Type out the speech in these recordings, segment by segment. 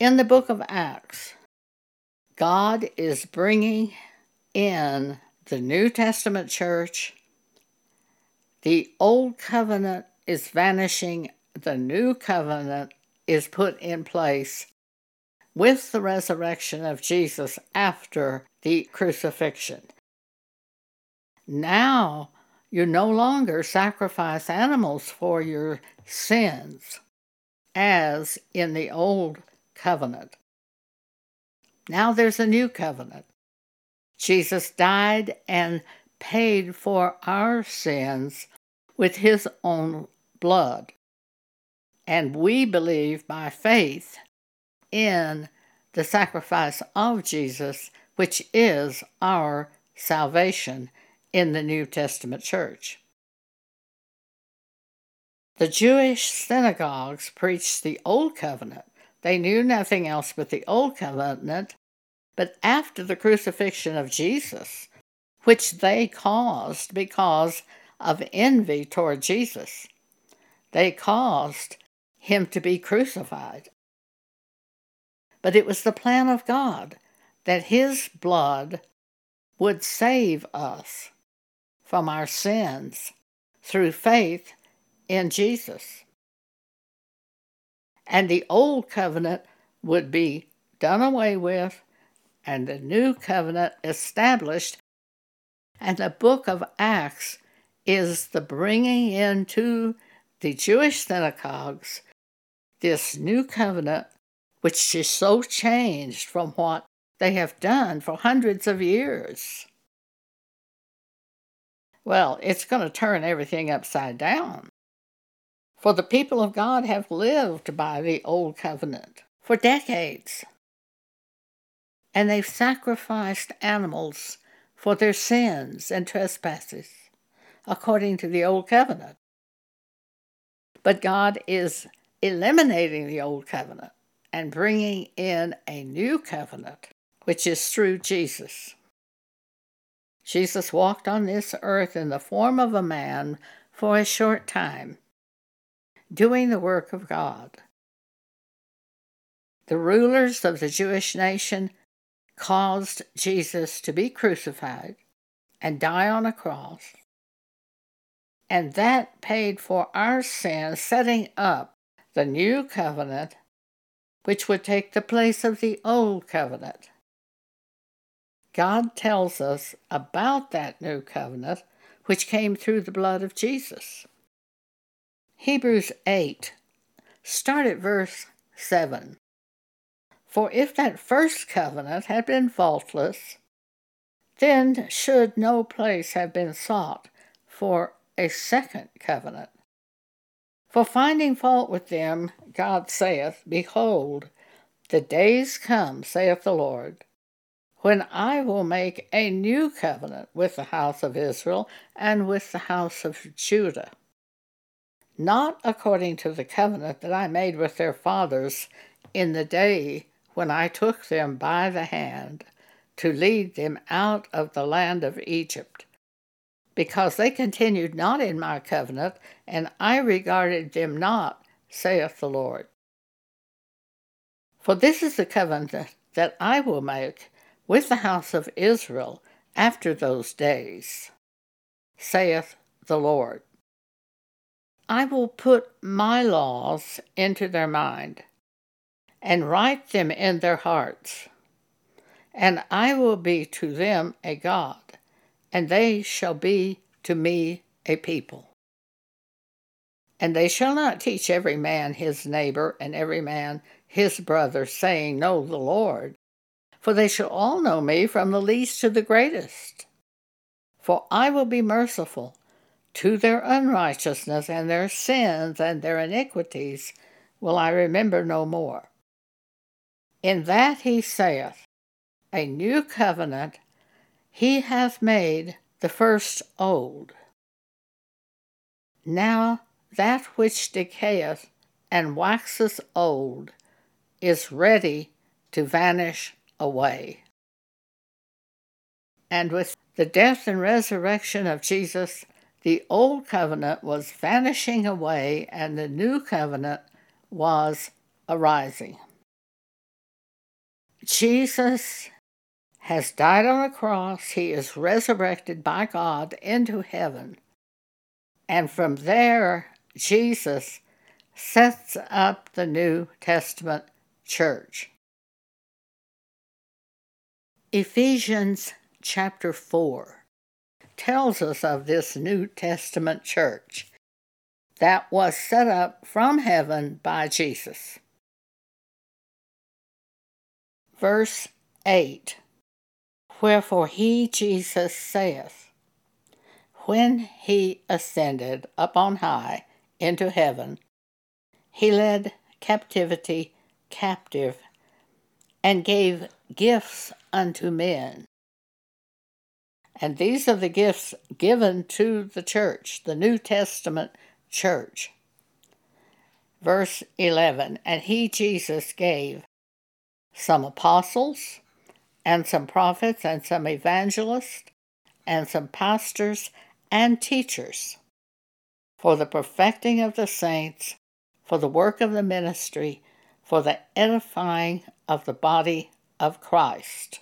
In the book of Acts, God is bringing in the New Testament church. The old covenant is vanishing, the new covenant is put in place with the resurrection of Jesus after the crucifixion. Now you no longer sacrifice animals for your sins as in the old covenant. Now there's a new covenant. Jesus died and paid for our sins with his own blood. And we believe by faith in the sacrifice of Jesus, which is our salvation in the New Testament church. The Jewish synagogues preached the Old Covenant. They knew nothing else but the Old Covenant, but after the crucifixion of Jesus, which they caused because of envy toward Jesus, they caused him to be crucified. But it was the plan of God that his blood would save us from our sins through faith in Jesus. And the old covenant would be done away with and the new covenant established. And the book of Acts is the bringing into the Jewish synagogues this new covenant which is so changed from what they have done for hundreds of years. Well, it's going to turn everything upside down. For the people of God have lived by the Old Covenant for decades. And they've sacrificed animals for their sins and trespasses, according to the Old Covenant. But God is eliminating the Old Covenant and bringing in a new covenant, which is through Jesus. Jesus walked on this earth in the form of a man for a short time, doing the work of God. The rulers of the Jewish nation caused Jesus to be crucified and die on a cross, and that paid for our sins, setting up the new covenant which would take the place of the old covenant. God tells us about that new covenant which came through the blood of Jesus. Hebrews 8, start at verse 7. For if that first covenant had been faultless, then should no place have been sought for a second covenant. For finding fault with them, God saith, Behold, the days come, saith the Lord, when I will make a new covenant with the house of Israel and with the house of Judah. Not according to the covenant that I made with their fathers in the day when I took them by the hand to lead them out of the land of Egypt because they continued not in my covenant, and I regarded them not, saith the Lord. For this is the covenant that I will make with the house of Israel after those days, saith the Lord. I will put my laws into their mind, and write them in their hearts, and I will be to them a God and they shall be to me a people. And they shall not teach every man his neighbor and every man his brother, saying, Know the Lord, for they shall all know me from the least to the greatest. For I will be merciful to their unrighteousness and their sins and their iniquities will I remember no more. In that he saith, A new covenant he hath made the first old. Now that which decayeth and waxeth old is ready to vanish away. And with the death and resurrection of Jesus, the old covenant was vanishing away and the new covenant was arising. Jesus has died on a cross, he is resurrected by God into heaven. And from there, Jesus sets up the New Testament church. Ephesians chapter 4 tells us of this New Testament church that was set up from heaven by Jesus. Verse 8 Wherefore he, Jesus, saith, When he ascended up on high into heaven, he led captivity captive and gave gifts unto men. And these are the gifts given to the church, the New Testament church. Verse 11 And he, Jesus, gave some apostles, and some prophets, and some evangelists, and some pastors and teachers, for the perfecting of the saints, for the work of the ministry, for the edifying of the body of Christ.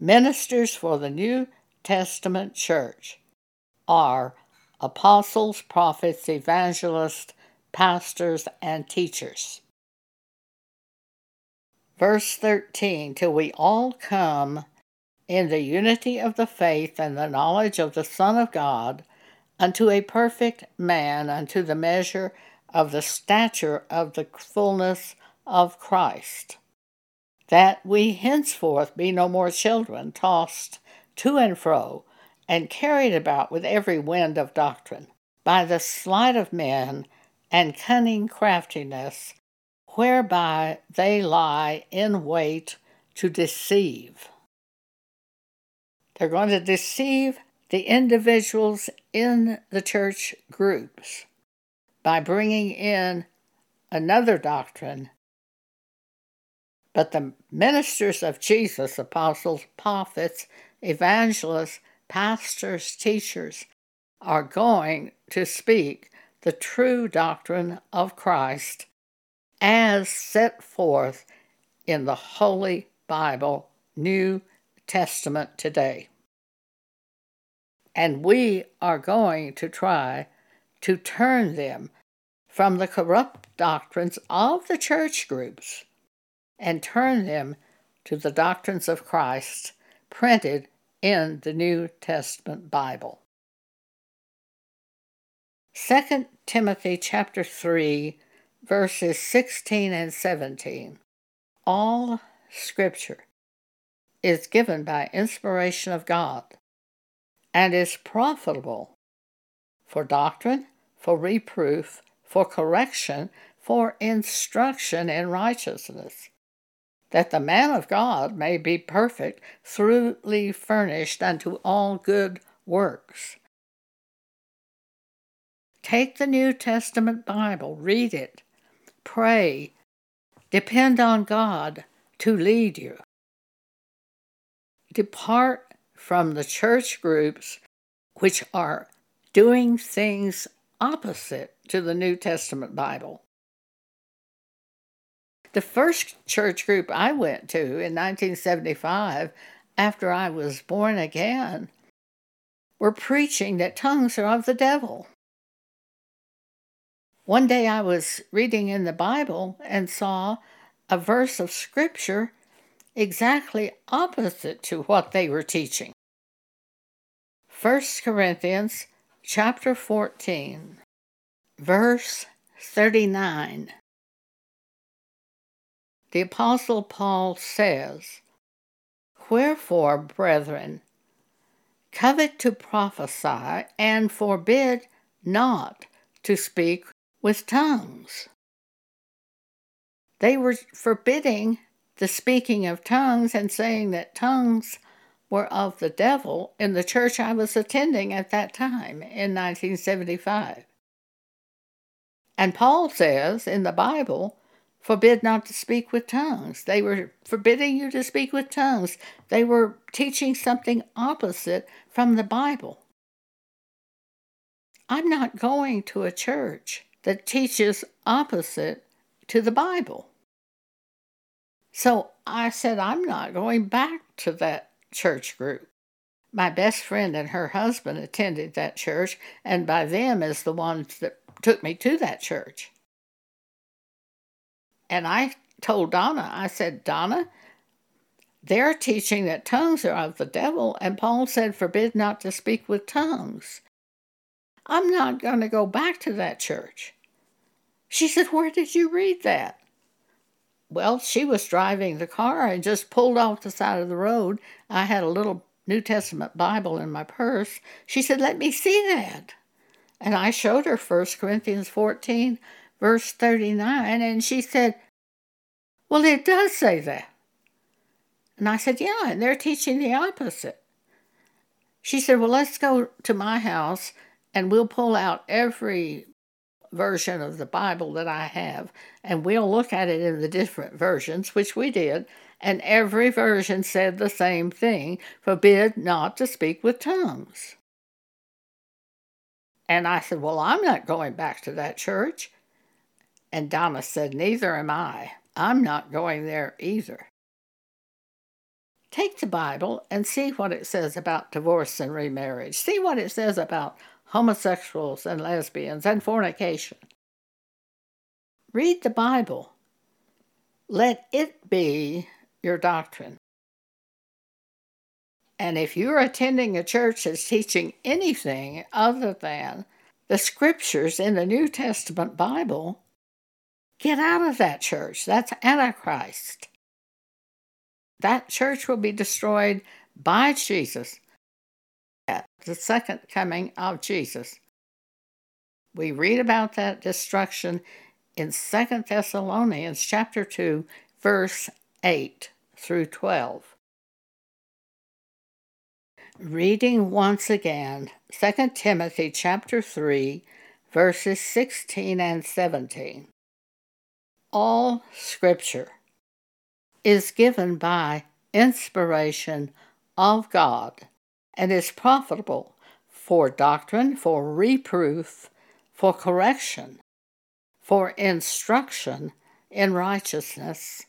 Ministers for the New Testament Church are apostles, prophets, evangelists, pastors, and teachers. Verse 13 Till we all come in the unity of the faith and the knowledge of the Son of God unto a perfect man, unto the measure of the stature of the fullness of Christ, that we henceforth be no more children, tossed to and fro, and carried about with every wind of doctrine, by the sleight of men and cunning craftiness whereby they lie in wait to deceive. They're going to deceive the individuals in the church groups by bringing in another doctrine. But the ministers of Jesus, apostles, prophets, evangelists, pastors, teachers, are going to speak the true doctrine of Christ as set forth in the Holy Bible, New Testament today. And we are going to try to turn them from the corrupt doctrines of the church groups and turn them to the doctrines of Christ printed in the New Testament Bible. 2 Timothy chapter 3 verses 16 and 17. All Scripture is given by inspiration of God and is profitable for doctrine, for reproof, for correction, for instruction in righteousness, that the man of God may be perfect, thoroughly furnished unto all good works. Take the New Testament Bible, read it, Pray. Depend on God to lead you. Depart from the church groups which are doing things opposite to the New Testament Bible. The first church group I went to in 1975, after I was born again, were preaching that tongues are of the devil. One day I was reading in the Bible and saw a verse of Scripture exactly opposite to what they were teaching. 1 Corinthians chapter 14, verse 39. The Apostle Paul says, Wherefore, brethren, covet to prophesy, and forbid not to speak with tongues. They were forbidding the speaking of tongues and saying that tongues were of the devil in the church I was attending at that time in 1975. And Paul says in the Bible, forbid not to speak with tongues. They were forbidding you to speak with tongues. They were teaching something opposite from the Bible. I'm not going to a church that teaches opposite to the Bible. So I said, I'm not going back to that church group. My best friend and her husband attended that church, and by them is the ones that took me to that church. And I told Donna, I said, Donna, they're teaching that tongues are of the devil, and Paul said, forbid not to speak with tongues. I'm not going to go back to that church. She said, Where did you read that? Well, she was driving the car and just pulled off the side of the road. I had a little New Testament Bible in my purse. She said, Let me see that. And I showed her 1 Corinthians 14, verse 39, and she said, Well, it does say that. And I said, Yeah, and they're teaching the opposite. She said, Well, let's go to my house and we'll pull out every version of the Bible that I have and we'll look at it in the different versions, which we did and every version said the same thing forbid not to speak with tongues. And I said, Well, I'm not going back to that church. And Donna said, Neither am I. I'm not going there either. Take the Bible and see what it says about divorce and remarriage. See what it says about homosexuals and lesbians and fornication. Read the Bible. Let it be your doctrine. And if you're attending a church that's teaching anything other than the scriptures in the New Testament Bible, get out of that church. That's Antichrist. That church will be destroyed by Jesus at the second coming of Jesus. We read about that destruction in Second Thessalonians chapter 2 verse 8 through 12. Reading once again 2 Timothy chapter 3 verses 16 and 17. All scripture is given by inspiration of God and is profitable for doctrine, for reproof, for correction, for instruction in righteousness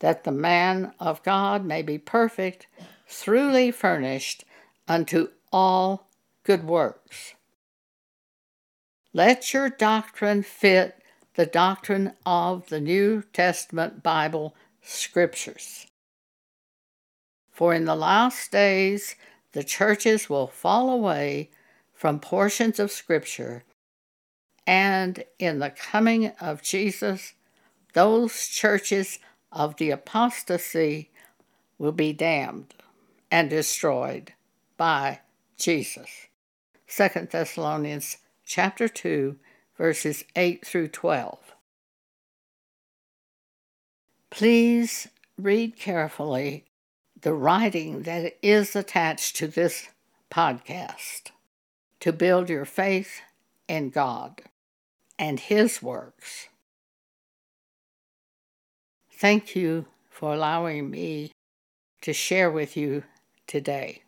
that the man of God may be perfect, truly furnished unto all good works. Let your doctrine fit the doctrine of the New Testament Bible scriptures. For in the last days the churches will fall away from portions of Scripture, and in the coming of Jesus, those churches of the apostasy will be damned and destroyed by Jesus. 2 Thessalonians chapter 2 verses 8 through 12. Please read carefully the writing that is attached to this podcast to build your faith in God and His works. Thank you for allowing me to share with you today.